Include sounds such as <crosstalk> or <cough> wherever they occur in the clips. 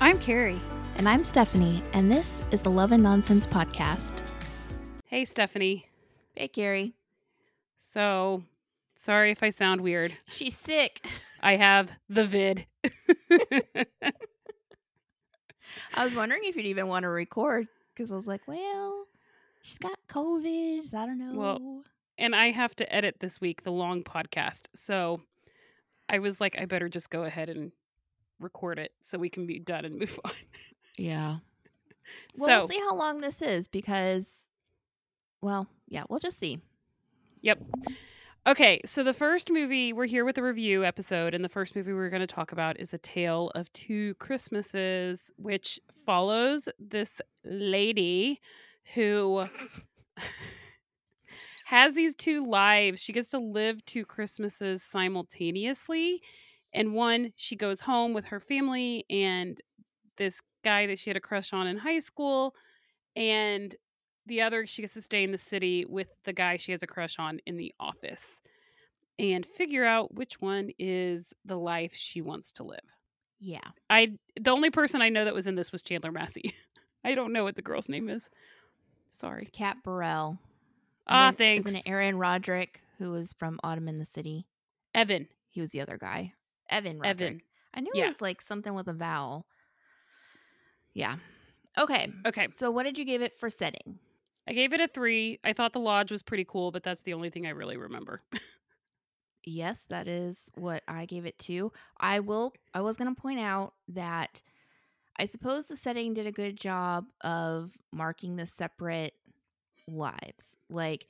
I'm Carrie. And I'm Stephanie, and this is the Love and Nonsense Podcast. Hey, Stephanie. Hey, Carrie. So, sorry if I sound weird. She's sick. I have the vid. <laughs> I was wondering if you'd even want to record because I was like, well, she's got COVID. So I don't know. Well, and I have to edit this week the long podcast. So I was like, I better just go ahead and record it so we can be done and move on. yeah. <laughs> Well, so, we'll see how long this is because, well, yeah, we'll just see. Yep. Okay, so the first movie, we're here with a review episode, and the first movie we're going to talk about is A Tale of Two Christmases, which follows this lady who <laughs> has these two lives. She gets to live two Christmases simultaneously. And one, she goes home with her family and this guy that she had a crush on in high school. And the other, she gets to stay in the city with the guy she has a crush on in the office and figure out which one is the life she wants to live. Yeah. I the only person I know that was in this was Chandler Massey. <laughs> I don't know what the girl's name is. Sorry. It's Kat Barrell. Ah, then, thanks. Isn't it Aaron Roderick, who was from Autumn in the City? Evan. He was the other guy. Evan Roderick. Evan. I knew Yeah. it was like something with a vowel. Yeah. Okay. Okay. So what did you give it for setting? I gave it a three. I thought the lodge was pretty cool, but that's the only thing I really remember. Yes, that is what I gave it to. I will I was going to point out that I suppose the setting did a good job of marking the separate lives. Like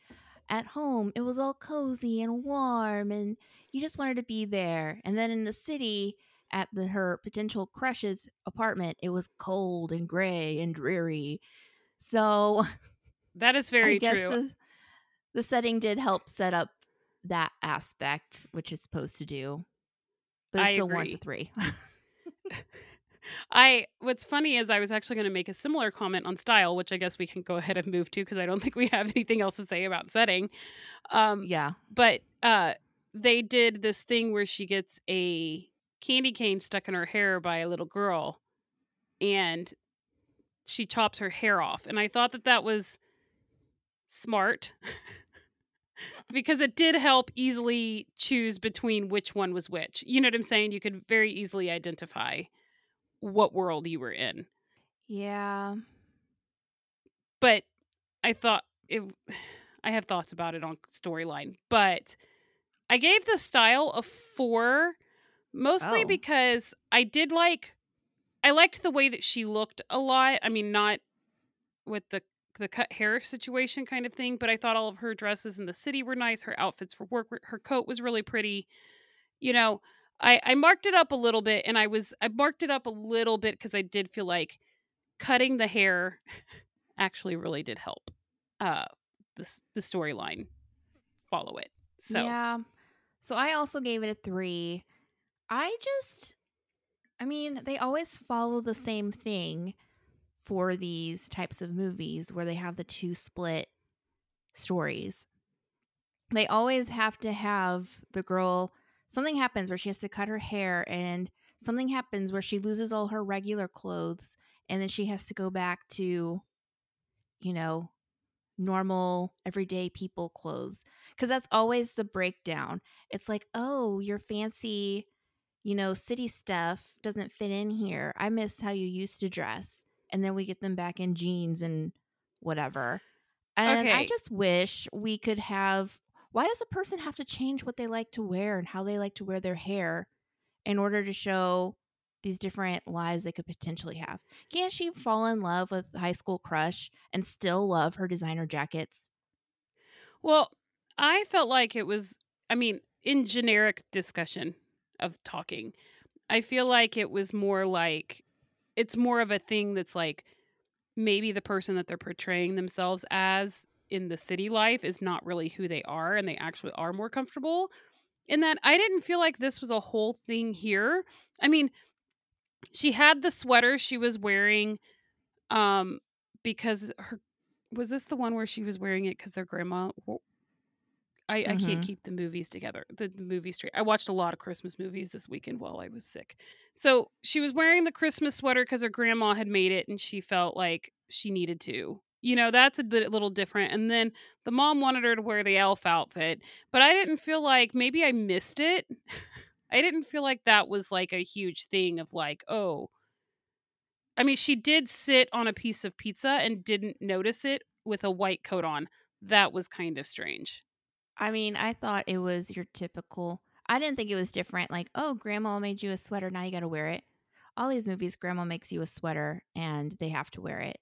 at home, it was all cozy and warm and you just wanted to be there. And then in the city at the her potential crush's apartment, it was cold and gray and dreary. So that is <laughs> very true. The, the setting did help set up that aspect, which it's supposed to do. But it I still warrants a agree. three. <laughs> <laughs> I what's funny is I was actually going to make a similar comment on style, which I guess we can go ahead and move to because I don't think we have anything else to say about setting. Um, yeah. but uh, they did this thing where she gets a candy cane stuck in her hair by a little girl, and she chops her hair off, and I thought that that was smart. <laughs> because it did help easily choose between which one was which. You know what I'm saying? You could very easily identify what world you were in. Yeah. But I thought it <sighs> I have thoughts about it on storyline, but I gave the style a 4 mostly Oh. because I did like I liked the way that she looked a lot. I mean not with the the cut hair situation kind of thing, but I thought all of her dresses in the city were nice. Her outfits for work, her coat was really pretty. You know, I I marked it up a little bit, and I was I marked it up a little bit because I did feel like cutting the hair <laughs> actually really did help uh the the storyline follow it. So Yeah. So I also gave it a three. I just, I mean, they always follow the same thing for these types of movies where they have the two split stories. They always have to have the girl, something happens where she has to cut her hair, and something happens where she loses all her regular clothes, and then she has to go back to, you know, normal everyday people clothes because that's always the breakdown. It's like, oh, your fancy, you know, city stuff doesn't fit in here. I miss how you used to dress. And then we get them back in jeans and whatever. And I just wish we could have. Why does a person have to change what they like to wear and how they like to wear their hair in order to show these different lives they could potentially have? Can't she fall in love with high school crush and still love her designer jackets? Well, I felt like it was, I mean, in generic discussion of talking, I feel like it was more like it's more of a thing that's like maybe the person that they're portraying themselves as in the city life is not really who they are and they actually are more comfortable in that I didn't feel like this was a whole thing here. I mean, she had the sweater she was wearing um because her was this the one where she was wearing it cuz their grandma i i can't Mhm. keep the movies together, the, the movies straight. I watched a lot of Christmas movies this weekend while I was sick. So she was wearing the Christmas sweater because her grandma had made it and she felt like she needed to. You know, that's a little different. And then the mom wanted her to wear the elf outfit, but I didn't feel like maybe I missed it. <laughs> I didn't feel like that was like a huge thing of like, oh, I mean, she did sit on a piece of pizza and didn't notice it with a white coat on. That was kind of strange. I mean, I thought it was your typical. I didn't think it was different. Like, oh, grandma made you a sweater. Now you got to wear it. All these movies, grandma makes you a sweater and they have to wear it.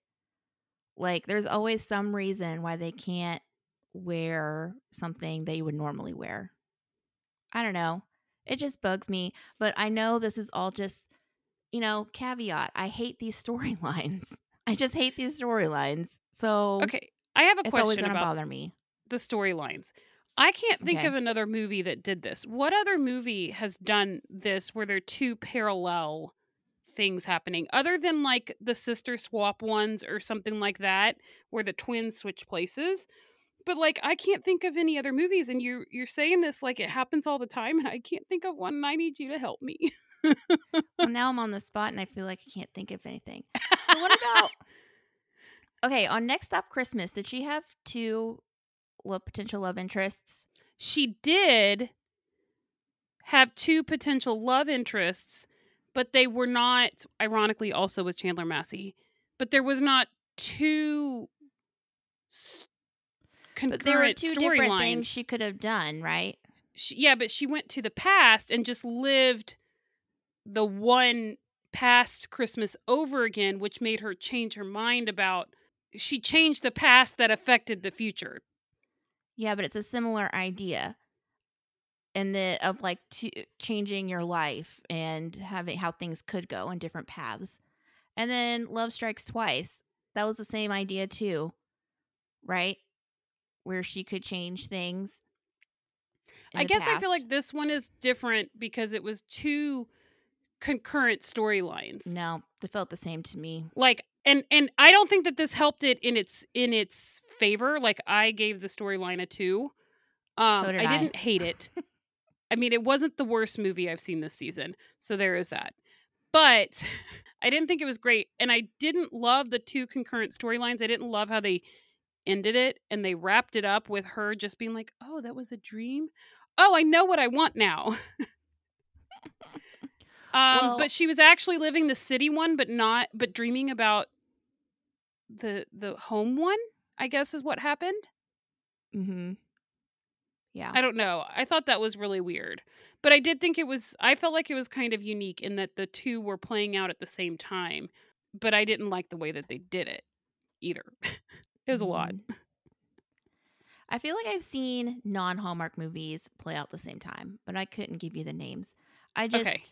Like, there's always some reason why they can't wear something they would normally wear. I don't know. It just bugs me. But I know this is all just, you know, caveat. I hate these <laughs> storylines. I just hate these storylines. So Okay, I have a it's always question going to about bother me. the storylines. I can't think Okay. of another movie that did this. What other movie has done this where there are two parallel things happening other than like the sister swap ones or something like that where the twins switch places? But like I can't think of any other movies and you you're saying this like it happens all the time and I can't think of one and I need you to help me. well, <laughs> now I'm on the spot and I feel like I can't think of anything. So what about? <laughs> Okay, on Next Stop Christmas, did she have two potential love interests? she did have two potential love interests, but they were not, ironically, also with Chandler Massey. But there was not two s- But there were two different storylines. things she could have done, right? She- yeah, but she went to the past and just lived the one past Christmas over again, which made her change her mind about. She changed the past that affected the future. Yeah, but it's a similar idea, and the of like to, changing your life and having how things could go in different paths. And then Love Strikes Twice. That was the same idea too, right? Where she could change things. I guess I feel like this one is different because it was two concurrent storylines. no, they felt the same to me. Like and and I don't think that this helped it in its in its favor. Like I gave the storyline a 2. Um So did I I. didn't hate it. <laughs> I mean, it wasn't the worst movie I've seen this season. So there is that. But <laughs> I didn't think it was great and I didn't love the two concurrent storylines. I didn't love how they ended it and they wrapped it up with her just being like, "Oh, that was a dream." Oh, I know what I want now. <laughs> <laughs> um, Well- but she was actually living the city one, but not, but dreaming about the the home one. I guess is what happened. Mm-hmm. Yeah. I don't know. I thought that was really weird, but I did think it was. I felt like it was kind of unique in that the two were playing out at the same time, but I didn't like the way that they did it either. <laughs> it was a lot. Mhm. I feel like I've seen non Hallmark movies play out at the same time, but I couldn't give you the names. I just. Okay.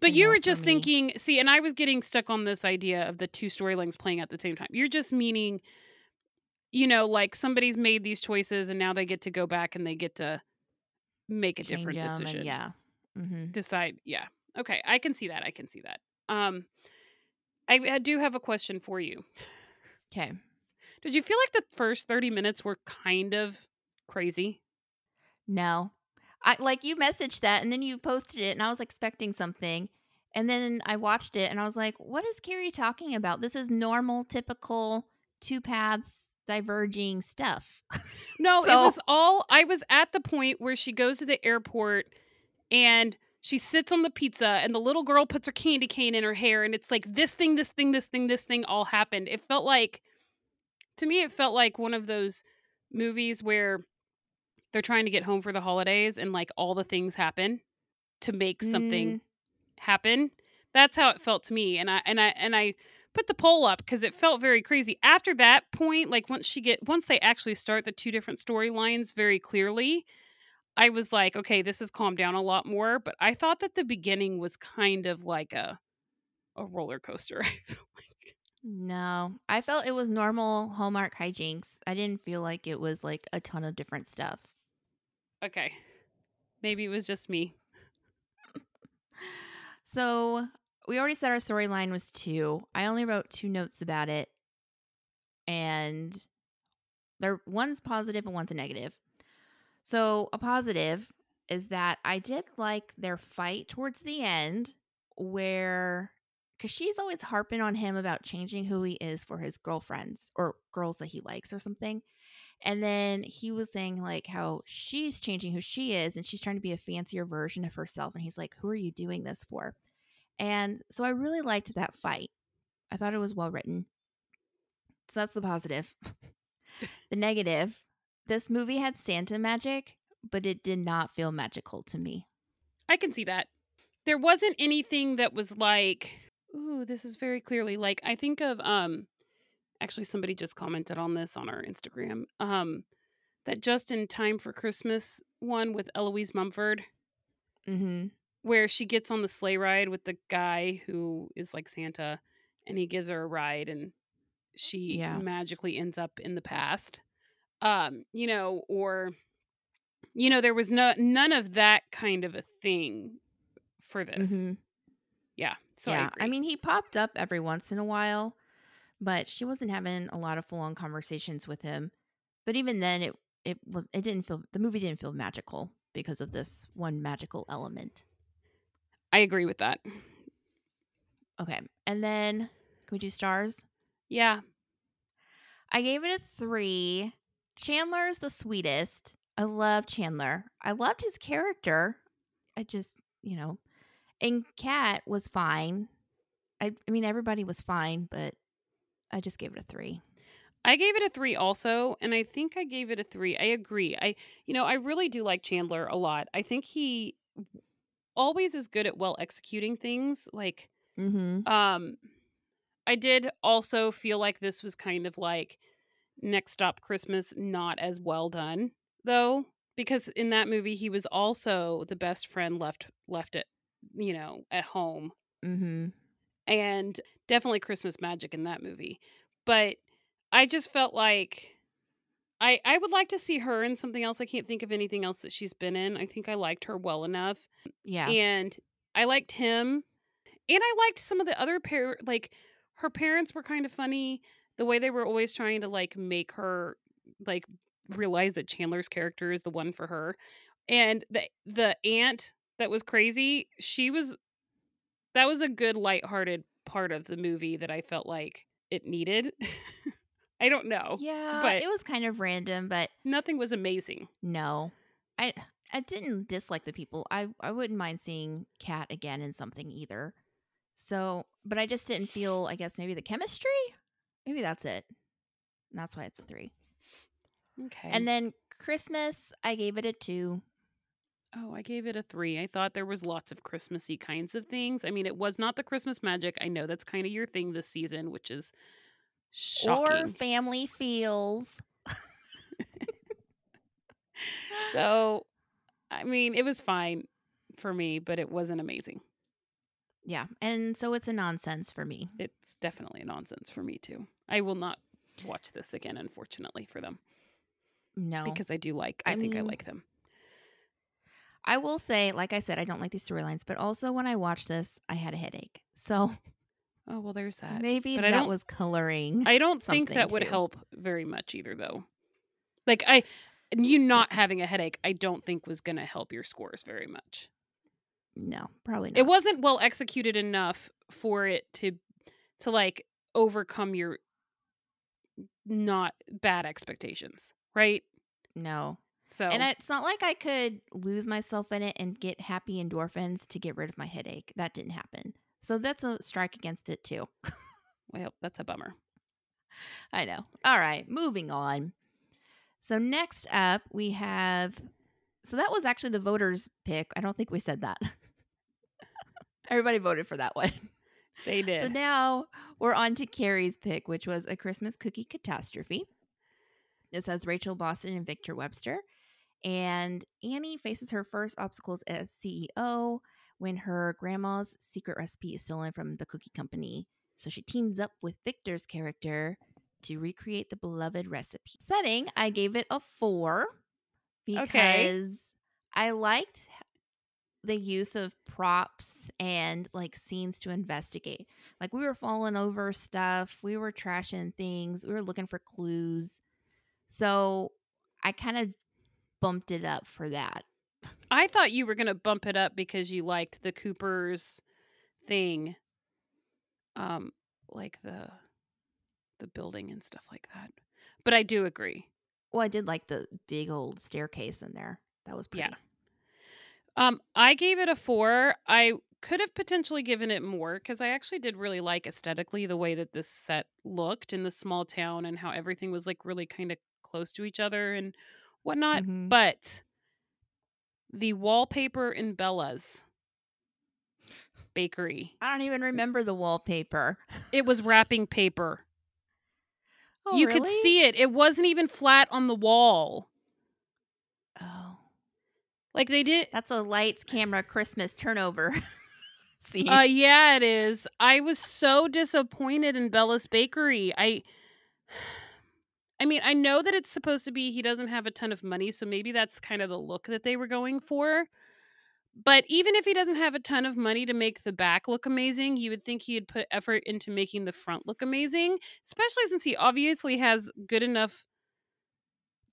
But you were just thinking, see, and I was getting stuck on this idea of the two storylines playing at the same time. You're just meaning, you know, like somebody's made these choices and now they get to go back and they get to make a Change different and decision. yeah. Mm-hmm. Decide. Yeah. Okay. I can see that. I can see that. Um, I, I do have a question for you. Okay. Did you feel like the first 30 minutes were kind of crazy? No. I like you messaged that and then you posted it and I was expecting something. And then I watched it and I was like, what is Carrie talking about? This is normal, typical two paths diverging stuff. <laughs> No, it was all. I was at the point where she goes to the airport and she sits on the pizza, and the little girl puts her candy cane in her hair, and it's like this thing, this thing, this thing, this thing all happened. It felt like, to me, it felt like one of those movies where they're trying to get home for the holidays, and like all the things happen to make something Mm, happen. That's how it felt to me. And I and I and I put the poll up because it felt very crazy. After that point, like once she get once they actually start the two different storylines very clearly, I was like, okay, this has calmed down a lot more. But I thought that the beginning was kind of like a a roller coaster. <laughs> I feel like. no. I felt it was normal Hallmark hijinks. I didn't feel like it was like a ton of different stuff. Okay. Maybe it was just me. <laughs> So we already said our storyline was two. I only wrote two notes about it, and there one's positive and one's a negative. So, a positive is that I did like their fight towards the end where because she's always harping on him about changing who he is for his girlfriends or girls that he likes or something. And then he was saying like how she's changing who she is and she's trying to be a fancier version of herself. And he's like, Who are you doing this for? And so I really liked that fight. I thought it was well written. So that's the positive. <laughs> the negative this movie had Santa magic, but it did not feel magical to me. I can see that. There wasn't anything that was like, ooh, this is very clearly like I think of um actually somebody just commented on this on our Instagram. Um that just in time for Christmas one with Eloise Mumford Mm-hmm. Where she gets on the sleigh ride with the guy who is like Santa and he gives her a ride and she Yeah. magically ends up in the past. Um, you know, or you know, there was no none of that kind of a thing for this. Mhm. Yeah. So I, yeah, agree. mean, he popped up every once in a while, but she wasn't having a lot of full on conversations with him. But even then, it it was it didn't feel the movie didn't feel magical because of this one magical element. I agree with that. Okay, and then can we do stars? Yeah. I gave it a three. Chandler's the sweetest. I love Chandler. I loved his character. I just, you know, and Kat was fine. I, I mean, everybody was fine, but I just gave it a three. I gave it a three also, and I think I gave it a three. I agree. I, you know, I really do like Chandler a lot. I think he always is good at well executing things. Like, Mm-hmm. um, I did also feel like this was kind of like Next Stop Christmas, not as well done though, because in that movie he was also the best friend left left at you know at home Mm-hmm. and definitely Christmas magic in that movie. But I just felt like I I would like to see her in something else. I can't think of anything else that she's been in. I think I liked her well enough. Yeah. And I liked him. And I liked some of the other pair like her parents were kind of funny. The way they were always trying to like make her like realize that Chandler's character is the one for her. And the the aunt that was crazy, she was that was a good lighthearted part of the movie that I felt like it needed. <laughs> I don't know. yeah, but- it was kind of random, but Nothing was amazing. no. I I didn't dislike the people. I I wouldn't mind seeing Kat again in something either. So, but I just didn't feel, I guess maybe the chemistry? Maybe that's it. And that's why it's a 3. Okay. And then Christmas, I gave it a 2. oh, I gave it a three. I thought there was lots of Christmassy kinds of things. I mean, it was not the Christmas magic. I know that's kind of your thing this season, which is Or family feels. <laughs> so, I mean, it was fine for me, but it wasn't amazing. Yeah. And so it's a nonsense for me. It's definitely a nonsense for me too. I will not watch this again, unfortunately, for them No. because I do like. I, I think I like them. I will say, like I said, I don't like these storylines, but also when I watched this, I had a headache. So <laughs> Oh well, there's that. maybe but I that don't- was coloring. I don't think that would too. help very much either, though. Like I, you not having a headache, I don't think was going to help your scores very much. no, probably not. It wasn't well executed enough for it to, to like overcome your not bad expectations, right? No. So And it's not like I could lose myself in it and get happy endorphins to get rid of my headache. That didn't happen. So that's a strike against it too. well, that's a bummer. I know. All right, moving on. So next up we have so that was actually the voters pick. I don't think we said that. <laughs> Everybody voted for that one. They did. So now we're on to Carrie's pick, which was a Christmas cookie catastrophe. This has Rachel Boston and Victor Webster. And Annie faces her first obstacles as CEO when her grandma's secret recipe is stolen from the cookie company. So she teams up with Victor's character to recreate the beloved recipe. Setting, I gave it a four because Okay. I liked the use of props and like scenes to investigate. Like we were falling over stuff, we were trashing things, we were looking for clues. So I kind of bumped it up for that. I thought you were going to bump it up because you liked the Cooper's thing. Um like the the building and stuff like that. But I do agree. Well, I did like the big old staircase in there. That was pretty. Yeah. Um I gave it a 4. I could have potentially given it more because I actually did really like aesthetically the way that this set looked in the small town and how everything was like really kind of close to each other and whatnot. Mhm. But the wallpaper in Bella's bakery, I don't even remember the wallpaper. it was wrapping paper. <laughs> Oh, you could see it. It wasn't even flat on the wall. Oh, Like they did. that's a lights, camera, Christmas turnover <laughs> scene. Uh, yeah, it is. I was so disappointed in Bella's bakery. I. I mean, I know that it's supposed to be he doesn't have a ton of money, so maybe that's kind of the look that they were going for. But even if he doesn't have a ton of money to make the back look amazing, you would think he'd put effort into making the front look amazing, especially since he obviously has good enough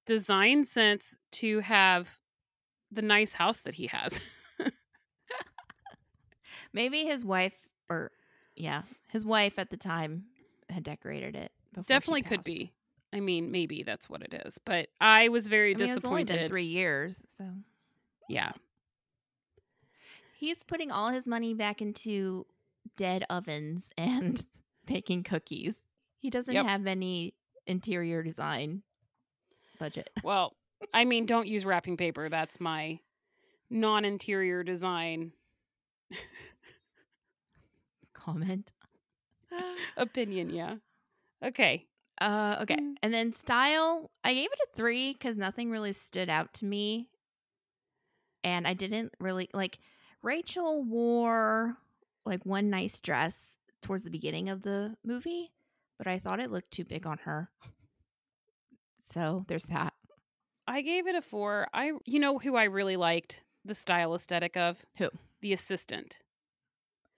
design sense to have the nice house that he has. <laughs> Maybe his wife, or yeah, his wife at the time had decorated it. Definitely could be. I mean, maybe that's what it is. But I was very I mean, it's only disappointed. been three years, so Yeah. he's putting all his money back into dead ovens <laughs> and baking cookies. He doesn't Yep. have any interior design budget. <laughs> Well, I mean, don't use wrapping paper. That's my non interior design Comment. <laughs> opinion. Yeah. Okay. Uh, okay. Mm. And then style, I gave it a three because nothing really stood out to me. And I didn't really like Rachel wore like one nice dress towards the beginning of the movie, but I thought it looked too big on her. So there's that. I gave it a four. I, you know, who I really liked the style aesthetic of? Who? The assistant.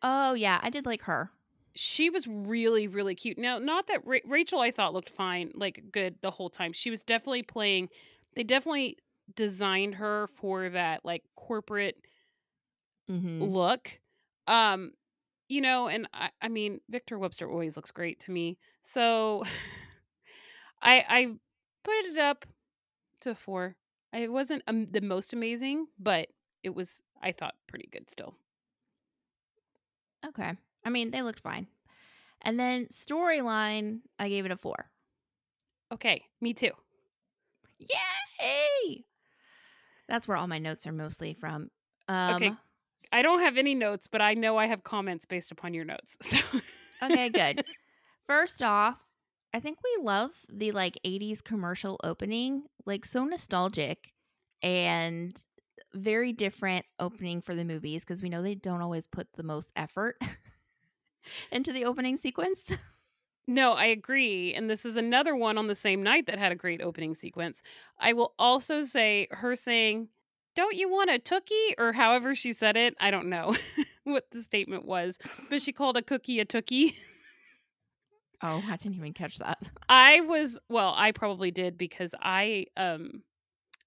Oh, yeah. I did like her. She was really, really cute. Now, not that Ra- Rachel I thought looked fine, like good the whole time. She was definitely playing, they definitely designed her for that like corporate Mm-hmm. look. Um, you know, and I, I mean, Victor Webster always looks great to me. So <laughs> I I put it up to four. It wasn't um, the most amazing, but it was I thought pretty good still. Okay. I mean, they looked fine. And then storyline, I gave it a four. Okay, me too. Yay! That's where all my notes are mostly from. Um, Okay. I don't have any notes, but I know I have comments based upon your notes. <laughs> So okay, good. <laughs> First off, I think we love the like 80s commercial opening, like so nostalgic and very different opening for the movies because we know they don't always put the most effort <laughs> into the opening sequence. <laughs> No, I agree. And this is another one on the same night that had a great opening sequence. I will also say her saying, Don't you want a tookie? Or however she said it. I don't know <laughs> what the statement was, but she called a cookie a tookie. <laughs> oh, I didn't even catch that. I was, well, I probably did because I, um,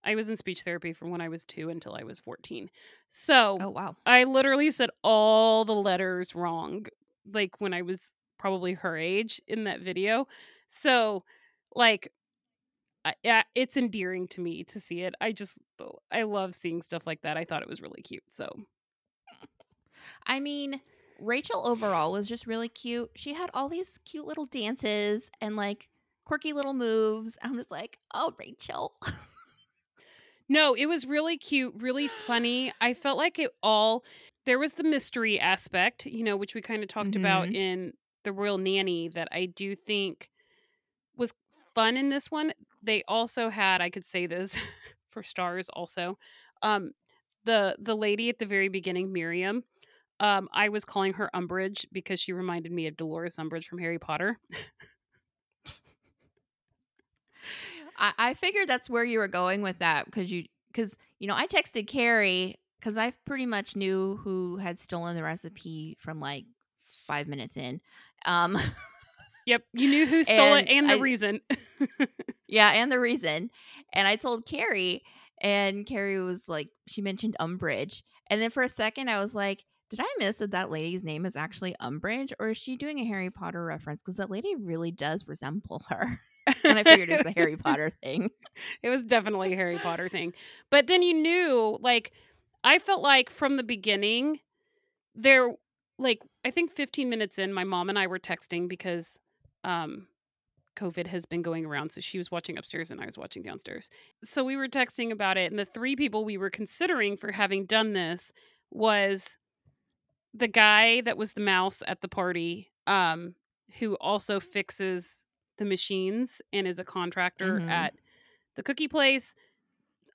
I was in speech therapy from when I was two until I was 14. So Oh, wow. I literally said all the letters wrong, like when I was probably her age in that video. So, like, yeah, it's endearing to me to see it. I just, oh, I love seeing stuff like that. I thought it was really cute. So, I mean, Rachel overall was just really cute. She had all these cute little dances and like quirky little moves. I'm just like, oh, Rachel. no, it was really cute, really funny. I felt like it all, there was the mystery aspect, you know, which we kind of talked about Mhm. in The Royal Nanny that I do think was fun in this one. They also had, I could say this <laughs> for stars also, um, the the lady at the very beginning, Miriam. Um, I was calling her Umbridge because she reminded me of Dolores Umbridge from Harry Potter. I, I figured that's where you were going with that because you, because, you know, I texted Carrie because I pretty much knew who had stolen the recipe from like five minutes in. Um, Yep, you knew who stole it and the I- reason. <laughs> Yeah, and the reason. And I told Carrie, and Carrie was like, she mentioned Umbridge, and then for a second I was like, did I miss that that lady's name is actually Umbridge, or is she doing a Harry Potter reference? Because that lady really does resemble her. <laughs> and I figured it was a Harry Potter <laughs> thing. It was definitely a Harry Potter thing. But then you knew, like, I felt like from the beginning, there, like, I think 15 minutes in, my mom and I were texting because um, COVID has been going around. So she was watching upstairs and I was watching downstairs. So we were texting about it. And the three people we were considering for having done this was the guy that was the mouse at the party, um, who also fixes the machines and is a contractor Mhm. at the cookie place,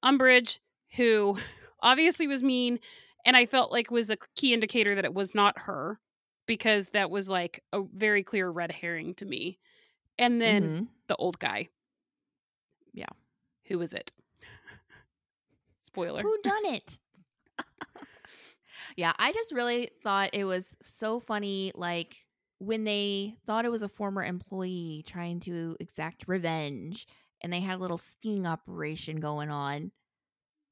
Umbridge, who <laughs> obviously was mean, and I felt like was a key indicator that it was not her because that was like a very clear red herring to me. And then Mhm. the old guy. Yeah. Who was it? Spoiler. Who <laughs> done it? yeah, I just really thought it was so funny. Like when they thought it was a former employee trying to exact revenge, and they had a little sting operation going on.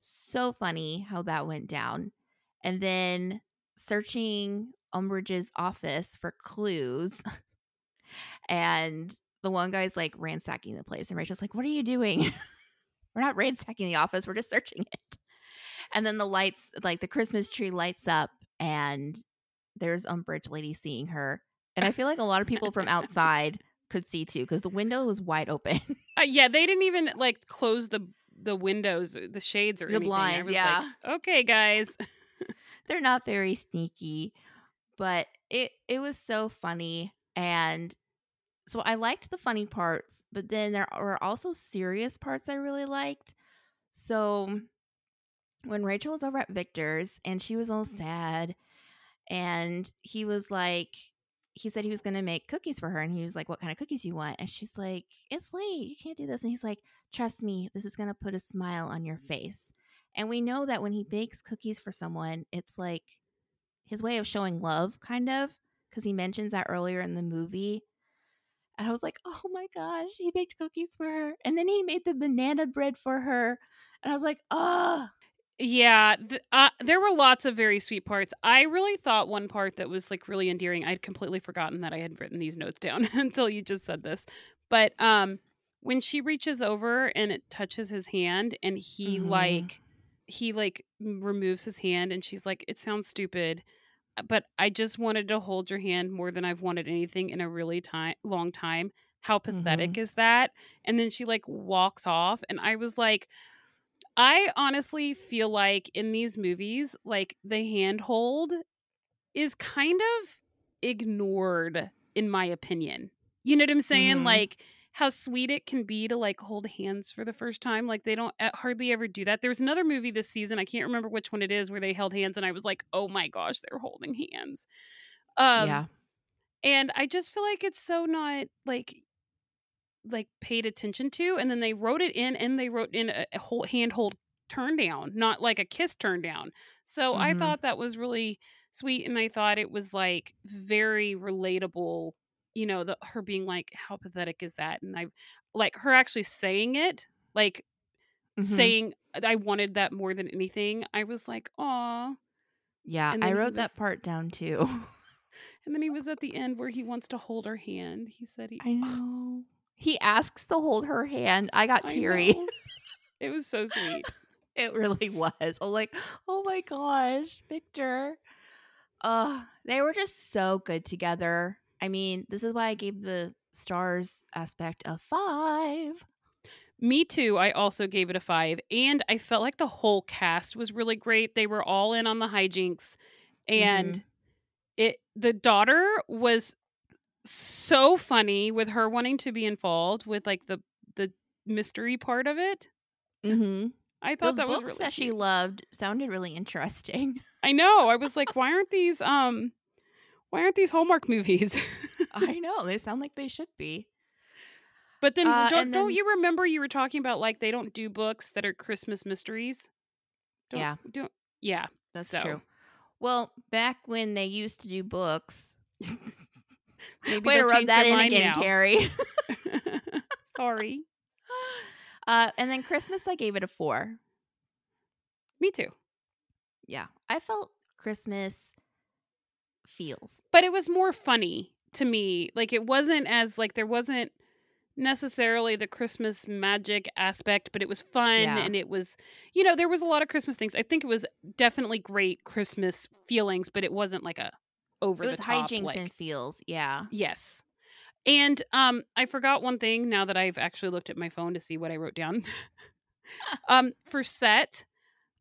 So funny how that went down. And then searching Umbridge's office for clues. <laughs> and the one guy's like ransacking the place. And Rachel's like, What are you doing? <laughs> we're not ransacking the office, we're just searching it. And then the lights, like the Christmas tree lights up, and there's Umbridge lady seeing her. And I feel like a lot of people from <laughs> outside could see too, because the window was wide open. Uh, yeah, they didn't even like close the the windows, the shades, or The anything. Blinds, was yeah. Like, okay, guys. <laughs> They're not very sneaky, but it it was so funny and so I liked the funny parts, but then there were also serious parts I really liked. So when Rachel was over at Victor's and she was all sad and he was like he said he was going to make cookies for her and he was like what kind of cookies you want? And she's like it's late you can't do this. And he's like trust me this is going to put a smile on your mm-hmm. face. And we know that when he bakes cookies for someone it's like his way of showing love kind of because he mentions that earlier in the movie. And i was like oh my gosh he baked cookies for her. And then he made the banana bread for her. And i was like oh Yeah, th- uh, there were lots of very sweet parts. I really thought one part that was like really endearing. I'd completely forgotten that I had written these notes down <laughs> until you just said this. But um, when she reaches over and it touches his hand, and he Mhm. like he like removes his hand, and she's like, "It sounds stupid." But I just wanted to hold your hand more than I've wanted anything in a really time long time. How pathetic is that? And then she like walks off, and I was like, I honestly feel like in these movies, like the handhold is kind of ignored, in my opinion. You know what I'm saying? Mhm. Like how sweet it can be to like hold hands for the first time. Like they don't uh, hardly ever do that. There was another movie this season. I can't remember which one it is where they held hands, and I was like, oh my gosh, they're holding hands. Um, yeah and I just feel like it's so not like like paid attention to and then they wrote it in and they wrote in a, a whole handhold turn down not like a kiss turn down. So i Mhm. thought that was really sweet and i thought it was like very relatable you know the her being like how pathetic is that? And i like her actually saying it like Mhm. saying i wanted that more than anything i was like oh yeah i wrote that part down too. <laughs> and then he was at the end where he wants to hold her hand. He said he i know he asks to hold her hand i got I teary know. <laughs> it was so sweet It really was. I was like, oh my gosh, Victor. Uh, they were just so good together. I mean, this is why I gave the stars aspect a five. Me too. I also gave it a five. And I felt like the whole cast was really great. They were all in on the hijinks. And it the daughter was so funny with her wanting to be involved with like the the mystery part of it. Mm-hmm. I thought Those that books was really that she loved sounded really interesting. <laughs> I know. I was like, why aren't these um why aren't these Hallmark movies? I <laughs> know. They sound like they should be. but then Uh, don't, and don't you remember you were talking about like they don't do books that are Christmas mysteries? Don't, Yeah. Don't, yeah. That's So. true. Well, back when they used to do books. <laughs> Maybe Way to rub that in again, now. Carrie. <laughs> <laughs> Sorry. uh, and then Christmas, I gave it a four. Me too. Yeah. I felt Christmas feels. But it was more funny to me. Like it wasn't as like there wasn't necessarily the Christmas magic aspect, but it was fun Yeah. and it was you know, there was a lot of Christmas things. I think it was definitely great Christmas feelings, but it wasn't like a over It was the top hijinks like and feels. Yeah. Yes. And um I forgot one thing now that I've actually looked at my phone to see what I wrote down. <laughs> um for set,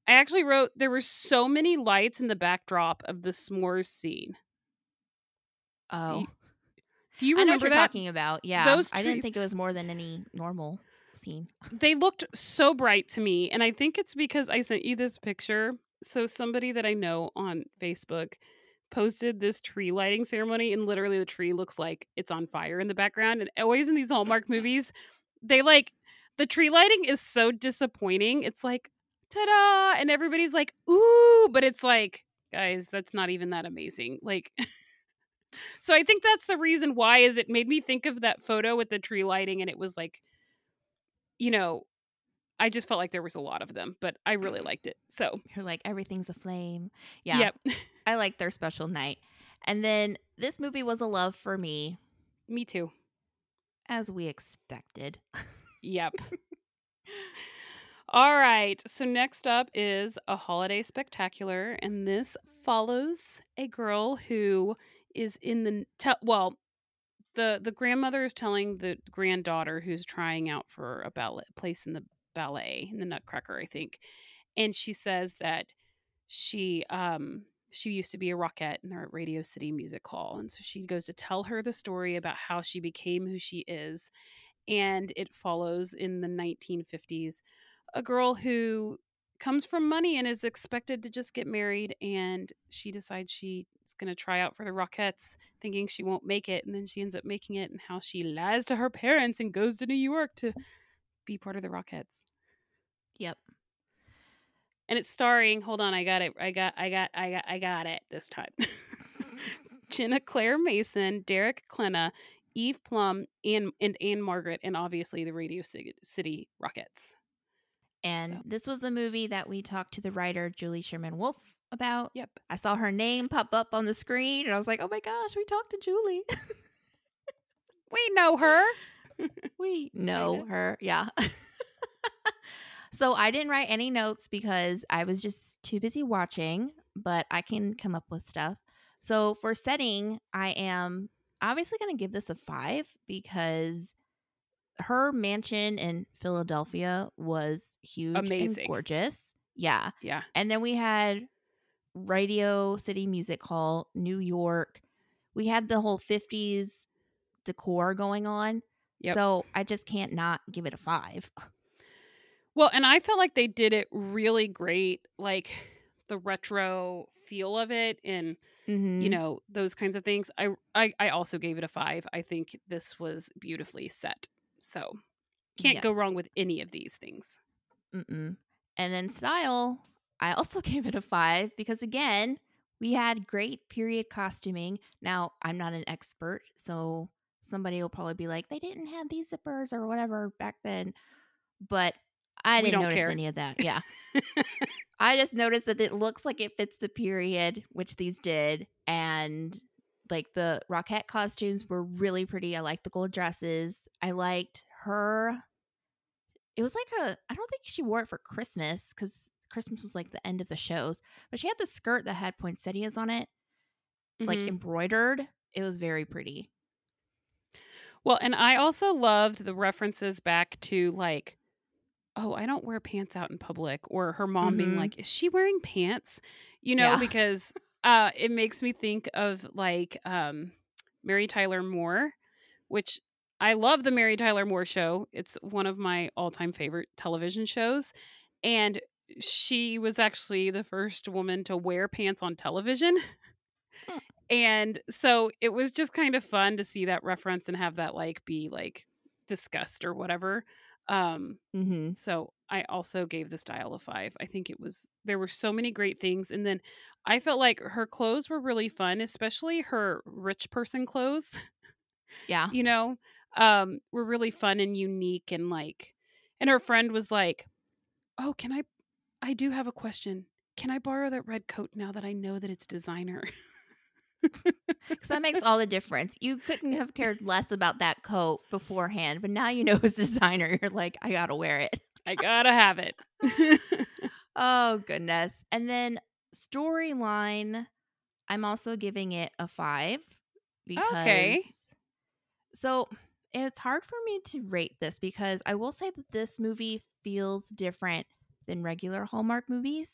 I actually wrote there were so many lights in the backdrop of the s'mores scene. Oh. Do you remember what you're talking about. Yeah. Those I didn't think it was more than any normal scene. They looked so bright to me, and I think it's because I sent you this picture. So somebody that I know on Facebook posted this tree lighting ceremony, and literally the tree looks like it's on fire in the background. And always in these Hallmark <laughs> movies, they like the tree lighting is so disappointing. It's like ta-da, and everybody's like ooh, but it's like guys, that's not even that amazing. Like. <laughs> So I think that's the reason why is it made me think of that photo with the tree lighting and it was like you know I just felt like there was a lot of them, but I really <laughs> liked it. So, You're like, everything's a flame. Yeah. yep. I like their special night. And then this movie was a love for me, Me too. as we expected. <laughs> Yep. All right. So next up is a holiday spectacular, and this follows a girl who is in the te- well, the the grandmother is telling the granddaughter who's trying out for a ballet place in the ballet in the Nutcracker, I think, and she says that she um she used to be a rockette in the Radio City Music Hall, and so she goes to tell her the story about how she became who she is, and it follows in the 1950s a girl who comes from money and is expected to just get married and she decides she's going to try out for the rockettes thinking she won't make it and then she ends up making it and how she lies to her parents and goes to new york to be part of the rockettes Yep. And it's starring hold on i got it i got i got i got i got it this time <laughs> ginna claire mason derek klena eve plumb and and ann-margret and obviously the radio city Rockettes. And So- this was the movie that we talked to the writer Julie Sherman Wolfe about. yep I saw her name pop up on the screen and I was like, oh my gosh, we talked to Julie. <laughs> we know her <laughs> we know Kinda. her. Yeah. So I didn't write any notes because I was just too busy watching, but I can come up with stuff. So for setting, I am obviously going to give this a five because her mansion in Philadelphia was huge Amazing. and gorgeous. Yeah. yeah And then we had Radio City Music Hall, New York. We had the whole 50s decor going on. Yep. So I just can't not give it a five. <laughs> Well, and I felt like they did it really great, like the retro feel of it and Mm-hmm. you know those kinds of things. I, I I also gave it a 5. I think this was beautifully set. So, can't go wrong with any of these things. Mm-mm. And then style, I also <laughs> gave it a five because again, we had great period costuming. Now, I'm not an expert, so somebody will probably be like, they didn't have these zippers or whatever back then. But I didn't notice care. any of that. Yeah. <laughs> I just noticed that it looks like it fits the period, which these did. And like the Rockette costumes were really pretty. I liked the gold dresses. I liked her. It was like a, I don't think she wore it for Christmas because Christmas was like the end of the shows, but she had the skirt that had poinsettias on it, like Mhm. embroidered. It was very pretty. Well, and I also loved the references back to like, oh, I don't wear pants out in public, or her mom being Mhm. like, is she wearing pants? You know, Yeah. because uh, it makes me think of like um, Mary Tyler Moore, which I love the Mary Tyler Moore show. It's one of my all time favorite television shows. And she was actually the first woman to wear pants on television. Hmm. and so it was just kind of fun to see that reference and have that like be like discussed or whatever. Um, Mm-hmm. so I also gave the style a five. I think it was there were so many great things, and then I felt like her clothes were really fun, especially her rich person clothes. <laughs> Yeah. You know, um, were really fun and unique, and like, and her friend was like, "Oh, can I?" I do have a question. Can I borrow that red coat now that I know that it's designer? <laughs> Because that makes all the difference. You couldn't have cared less about that coat beforehand, but now you know it's designer. You're like, I gotta wear it. I gotta have it. <laughs> Oh goodness. And then storyline, I'm also giving it a five because Okay. so it's hard for me to rate this because I will say that this movie feels different than regular Hallmark movies.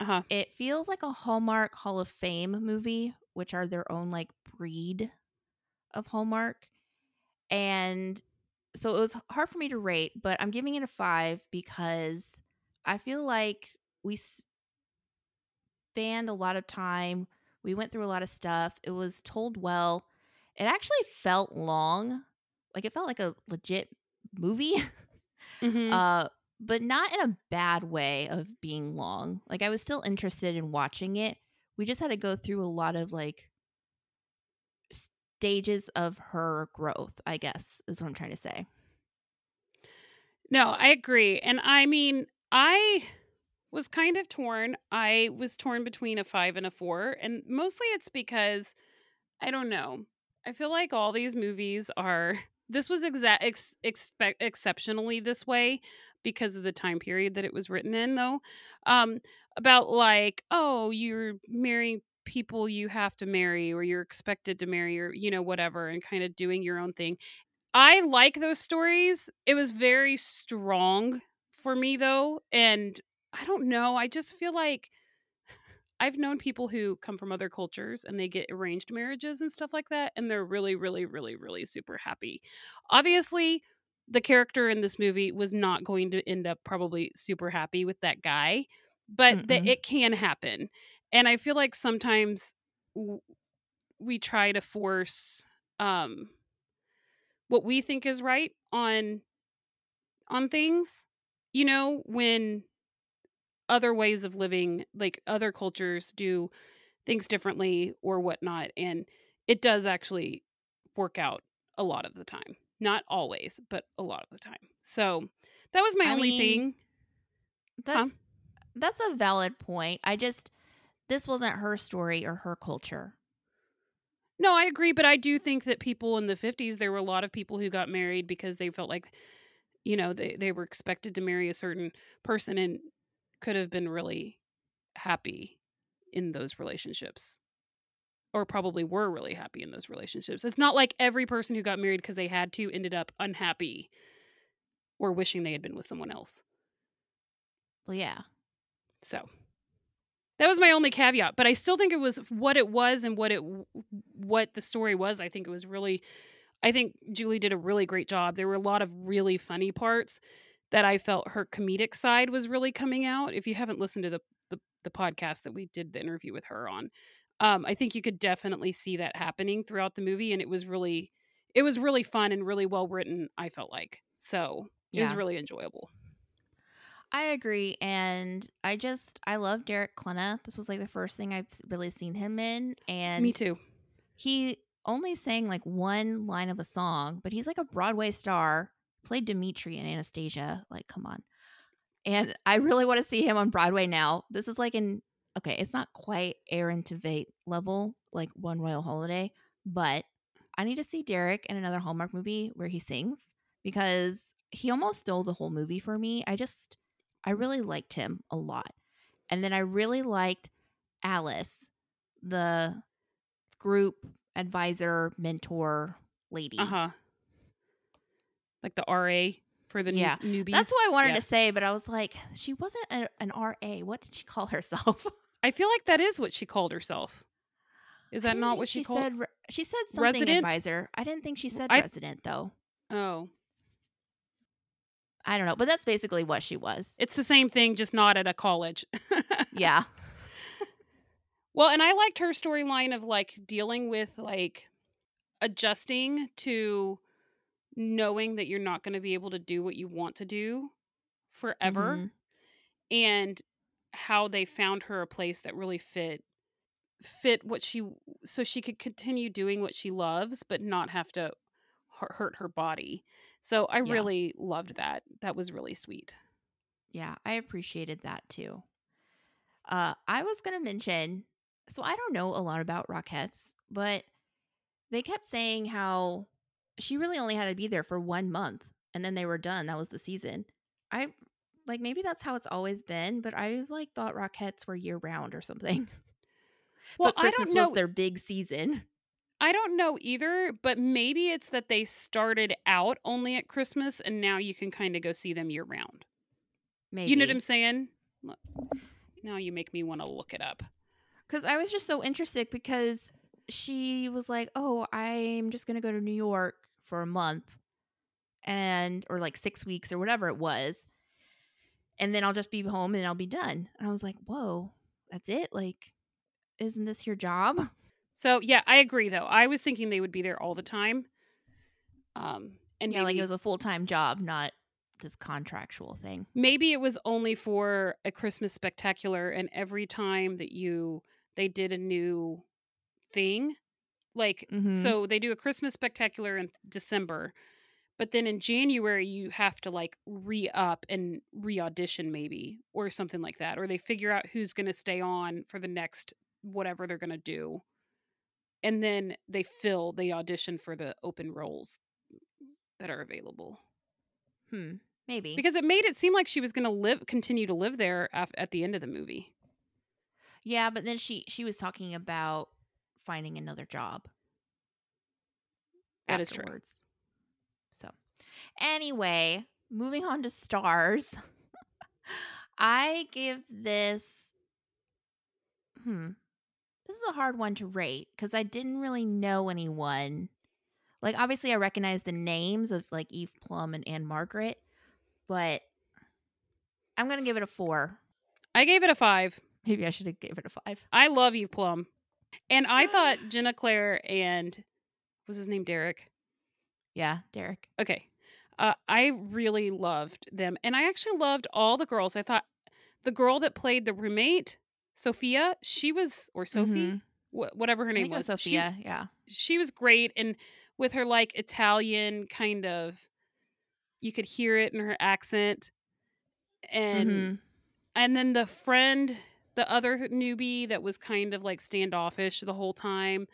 Uh huh. It feels like a Hallmark Hall of Fame movie, which are their own like breed of Hallmark. And so it was hard for me to rate, but I'm giving it a five because I feel like we spanned a lot of time. We went through a lot of stuff. It was told well. It actually felt long. Like it felt like a legit movie. <laughs> hmm uh but not in a bad way of being long. Like I was still interested in watching it. We just had to go through a lot of like stages of her growth, I guess, is what I'm trying to say. No, I agree. And I mean, I was kind of torn. I was torn between a five and a four. And mostly it's because I don't know. I feel like all these movies are. This was exa- ex- expect exceptionally this way because of the time period that it was written in, though. Um, about like, oh, you're marrying people you have to marry, or you're expected to marry, or you know, whatever, and kind of doing your own thing. I like those stories. It was very strong for me though, and I don't know, I just feel like I've known people who come from other cultures and they get arranged marriages and stuff like that and they're really really really really super happy. Obviously, the character in this movie was not going to end up probably super happy with that guy, but that it can happen. And I feel like sometimes w- we try to force um what we think is right on on things you know when other ways of living like other cultures do things differently or whatnot and it does actually work out a lot of the time not always but a lot of the time so that was my I only mean, thing That's that's a valid point. I just this wasn't her story or her culture. no i agree but i do think that people in the 50s there were a lot of people who got married because they felt like you know they, they were expected to marry a certain person and could have been really happy in those relationships or probably were really happy in those relationships. It's not like every person who got married because they had to ended up unhappy or wishing they had been with someone else. Well, yeah. so that was my only caveat but i still think it was what it was and what it what the story was i think it was really i think julie did a really great job. There were a lot of really funny parts that i felt her comedic side was really coming out. If you haven't listened to the the, the podcast that we did the interview with her on um, i think you could definitely see that happening throughout the movie and it was really it was really fun and really well written i felt like so it was really enjoyable I agree, and I just I love Derek Klena. This was like the first thing I've really seen him in, and me too he only sang like one line of a song, but he's like a Broadway star. Played Dimitri in Anastasia. Like, come on. And I really want to see him on Broadway now. This is like an okay, it's not quite Aaron Tveit level, like One Royal Holiday, but I need to see Derek in another Hallmark movie where he sings because he almost stole the whole movie for me. I just I really liked him a lot. And then I really liked Alice, the group advisor, mentor lady. uh-huh like the ra for the Yeah. new, newbies That's what I wanted Yeah. to say, but I was like, she wasn't a, an RA. What did she call herself? <laughs> I feel like that is what she called herself. Is that didn't what she, she called? said? re- She said something Resident? advisor. I didn't think she said I- resident though. Oh, I don't know, but that's basically what she was. it's the same thing, just not at a college. Yeah. <laughs> well, and I liked her storyline of like dealing with like adjusting to knowing that you're not going to be able to do what you want to do forever Mhm. and how they found her a place that really fit fit what she so she could continue doing what she loves but not have to hurt her body. So I Yeah. really loved that. That was really sweet. Yeah, I appreciated that too. Uh, I was gonna mention, so I don't know a lot about Rockettes, but they kept saying how she really only had to be there for one month and then they were done. That was the season. I like maybe that's how it's always been, but I was like thought Rockettes were year round or something. <laughs> Well, but Christmas I don't know. was their big season. I don't know either, but maybe it's that they started out only at Christmas and now you can kind of go see them year round. Maybe You know what I'm saying? Look, Now you make me want to look it up. Because I was just so interested because she was like, "Oh, I'm just gonna go to New York for a month, and or like six weeks or whatever it was, and then I'll just be home and I'll be done." And I was like, "Whoa, that's it? Like, isn't this your job?" <laughs> So yeah, I agree though. I was thinking they would be there all the time. Um, and yeah, like it was a full time job, not this contractual thing. maybe it was only for a Christmas spectacular, and every time that you they did a new thing, like Mhm. so they do a Christmas spectacular in December, but then in January you have to like re up and re audition maybe or something like that, or they figure out who's going to stay on for the next whatever they're going to do, and then they fill the audition for the open roles that are available Hmm, maybe. because it made it seem like she was going to live continue to live there af- at the end of the movie yeah, but then she she was talking about finding another job. That is true. So, anyway, moving on to stars. <laughs> I give this hmm. This is a hard one to rate cuz I didn't really know anyone. Like obviously I recognize the names of like Eve Plumb and Ann-Margret, but I'm going to give it a 4. i gave it a five Maybe I should have gave it a 5. i love eve plumb and i thought <sighs> ginna claire and was his name derek Yeah, Derek. okay uh, i really loved them and i actually loved all the girls i thought the girl that played the roommate sophia she was or sophie Mhm. wh- whatever her name was was she- Sophia, yeah. she was great and with her like Italian kind of you could hear it in her accent and Mhm. and then the friend the other newbie that was kind of like standoffish the whole time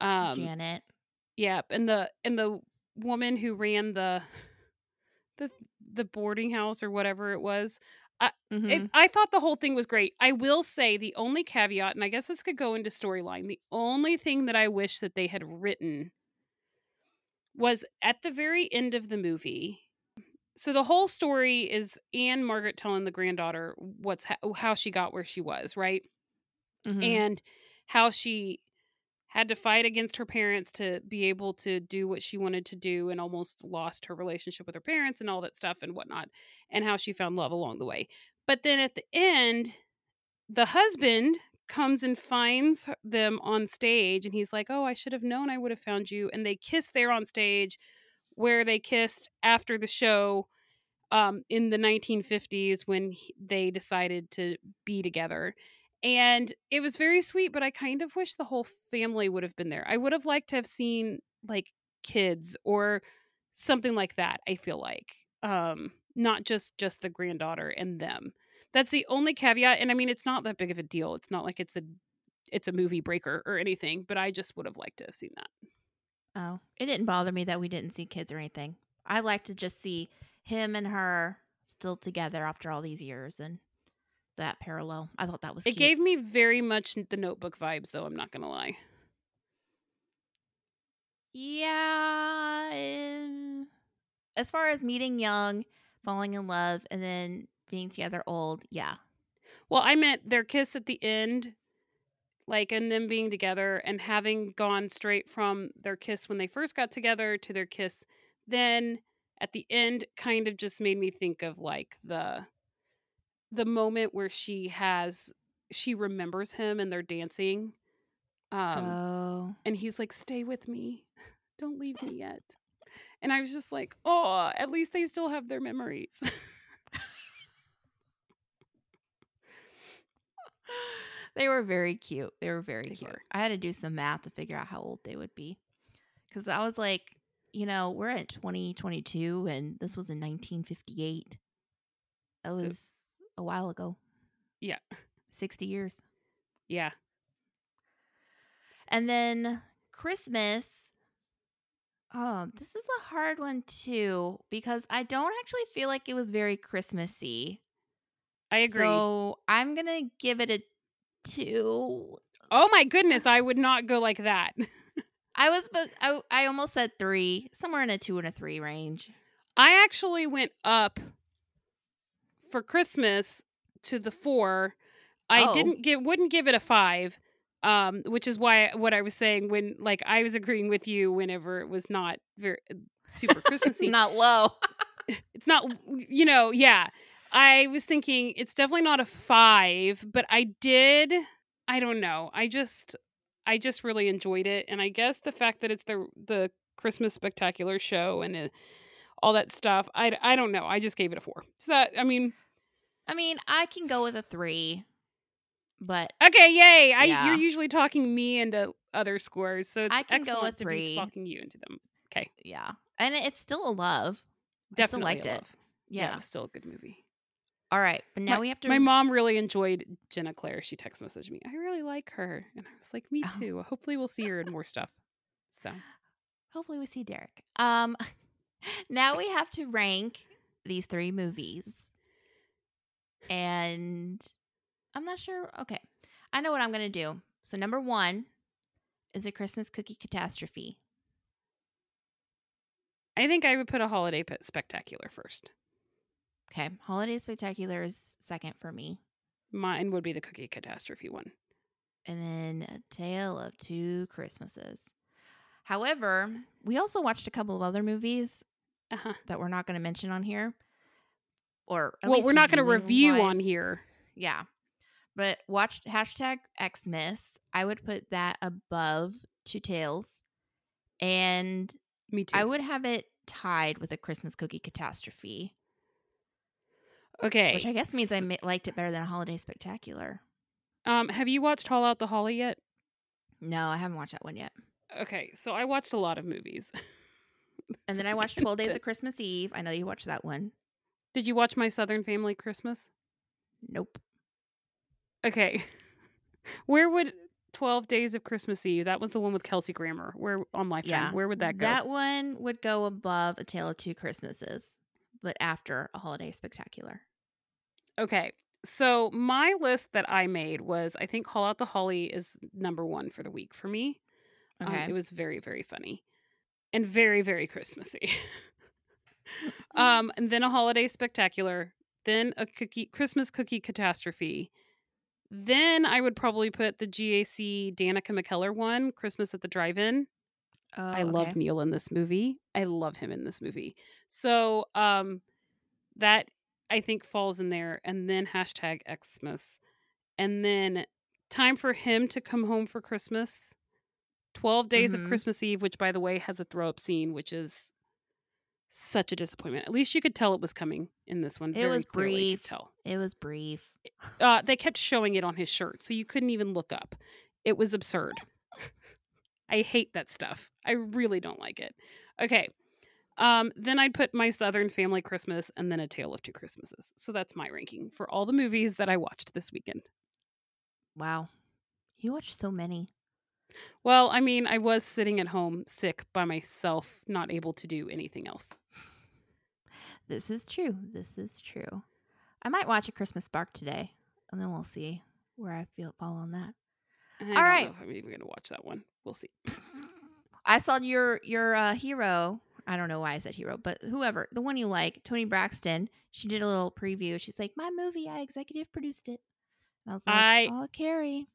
um Janet. yep and the and the woman who ran the the the boarding house or whatever it was Mhm. it, I thought the whole thing was great. I will say the only caveat, and I guess this could go into storyline, the only thing that I wish that they had written was at the very end of the movie. So the whole story is Ann-Margret telling the granddaughter what's ha- how she got where she was, right? Mhm. and how she had to fight against her parents to be able to do what she wanted to do and almost lost her relationship with her parents and all that stuff and whatnot, and how she found love along the way. But then at the end, the husband comes and finds them on stage and he's like, Oh, I should have known I would have found you. And they kiss there on stage where they kissed after the show um, in the 1950s when he- they decided to be together. And it was very sweet, but I kind of wish the whole family would have been there. I would have liked to have seen like kids or something like that, I feel like. Um, not just just the granddaughter and them. That's the only caveat and I mean it's not that big of a deal. It's not like it's a it's a movie breaker or anything, but I just would have liked to have seen that. Oh, it didn't bother me that we didn't see kids or anything. I like to just see him and her still together after all these years and that parallel. I thought that was It cute. gave me very much the notebook vibes though, I'm not to lie. Yeah. um, as far as meeting young, falling in love, and then being together old, yeah. Well, I meant their kiss at the end, like, and them being together and having gone straight from their kiss when they first got together to their kiss then at the end kind of just made me think of like the the moment where she has she remembers him and they're dancing um oh. and he's like stay with me <laughs> don't leave me yet <laughs> and i was just like oh at least they still have their memories <laughs> they were very cute. They were very They cute. were. I had to do some math to figure out how old they would be. Because I was like, you know, we're at 2022 and this was in 1958. That was a while ago. Yeah. 60 years. Yeah. And then Christmas. Oh, this is a hard one too because I don't actually feel like it was very Christmassy. I agree. So I'm going to give it a two. oh my goodness, <laughs> I would not go like that. I was, I, I almost said three, somewhere in a two and a three range. I actually went up for Christmas to the four. I Oh. didn't give wouldn't give it a five, um, which is why what I was saying when like I was agreeing with you whenever it was not very super <laughs> Christmassy. Not low. <laughs> it's not you know yeah. I was thinking it's definitely not a five, but I did. I don't know. I just I just really enjoyed it, and I guess the fact that it's the the Christmas spectacular show and uh, all that stuff. I I don't know. I just gave it a four. So that I mean, I mean, I can go with a three, but okay, yay! I Yeah. you're usually talking me into other scores, so it's I can go with three. talking you into them. Okay, yeah. And it's still a love. Definitely liked a it. love. Yeah, Yeah. it was still a good movie. All right. But now my, we have to. My mom really enjoyed Ginna Claire. She text messaged me. I really like her, and I was like, me Oh. too. Hopefully, we'll see her in <laughs> more stuff. So Hopefully, we see Derek. Um, <laughs> now we have to rank these three movies, and I'm not sure. Okay, I know what I'm gonna do. So number one is a Christmas cookie catastrophe. I think I would put a holiday spectacular first. Okay, Holiday Spectacular is second for me, Mine would be the cookie catastrophe one. and then A Tale of Two Christmases. However, we also watched a couple of other movies Uh-huh. that we're not going to mention on here. Or at Well, least we're not going to review on here. Yeah. But watched hashtag Xmas. I would put that above Two Tales, And Me too. I would have it tied with a Christmas cookie catastrophe, okay. which I guess means I liked it better than a holiday spectacular. Um, have you watched Haul Out the Holly yet? No, I haven't watched that one yet. Okay, so I watched a lot of movies. <laughs> And then I <laughs> watched 12 Days of Christmas Eve. I know you watched that one. Did you watch My Southern Family Christmas? Nope. Okay. <laughs> Where would 12 Days of Christmas Eve? That was the one with Kelsey Grammer. Where on Lifetime? Yeah. Where would that go? That one would go above A Tale of Two Christmases, but after a holiday spectacular. Okay. So my list that I made was I think Haul Out the Holly is number one for the week for me. Um, Okay. it was very, very funny and very, very Christmassy. <laughs> um, and then a holiday spectacular, then a cookie Christmas cookie catastrophe. Then I would probably put the GAC Danica McKellar one, Christmas at the Drive-In. Oh, I love. Neil in this movie. I love him in this movie. So um that I think falls in there. And then hashtag Xmas. And then time for him to come home for Christmas. 12 days Mhm. of Christmas Eve, which by the way has a throw up scene, which is such a disappointment. At least you could tell it was coming in this one. It Very was clearly brief. tell. It was brief. Uh, they kept showing it on his shirt, so you couldn't even look up. It was absurd. I hate that stuff. I really don't like it. Okay. Um, then I'd put my Southern Family Christmas and then A Tale of Two Christmases. So that's my ranking for all the movies that I watched this weekend. Wow. You watched so many. Well, I mean, I was sitting at home sick by myself, not able to do anything else. This is true. This is true. I might watch a Christmas Spark today, and then we'll see where I feel fall on that. I All right. I'm even going to watch that one. We'll see. <laughs> I saw your your uh, hero. I don't know why I said hero, but whoever the one you like, Toni Braxton. She did a little preview. She's like, "My movie, I executive produced it." And I was like, I- "Oh, Carrie."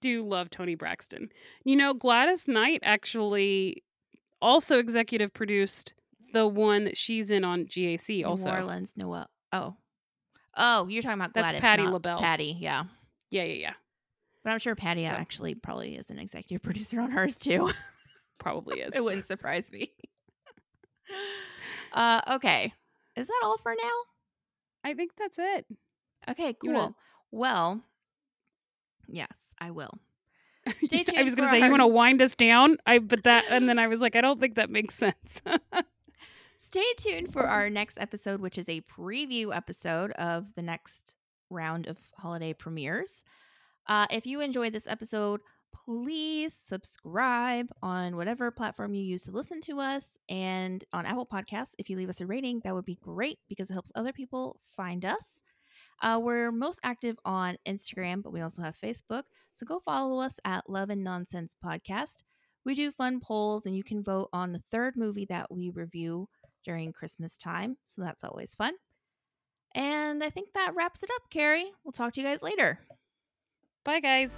Do love Toni Braxton. You know, Gladys Knight actually also executive produced the one that she's in on GAC also. New Orleans, Noel. Oh, oh, you're talking about That's Gladys, Patti not LaBelle. Patti, yeah. Yeah, yeah, yeah. But I'm sure Patti So- actually probably is an executive <laughs> producer on hers too. Probably <laughs> is. it wouldn't surprise me. <laughs> uh, okay, is that all for now? I think that's it. Okay, cool. wanna- Well, yes, I will. <laughs> Stay I was going to say, you want to wind us down? I but that, and then I was like, I don't think that makes sense. <laughs> Stay tuned for our next episode, which is a preview episode of the next round of holiday premieres. Uh, if you enjoyed this episode, please subscribe on whatever platform you use to listen to us and on Apple Podcasts. If you leave us a rating, that would be great because it helps other people find us. Uh, we're most active on Instagram, but we also have Facebook. So go follow us at Love and Nonsense Podcast. We do fun polls, and you can vote on the third movie that we review during Christmas time. So that's always fun. And I think that wraps it up, Carrie. We'll talk to you guys later. Bye, guys.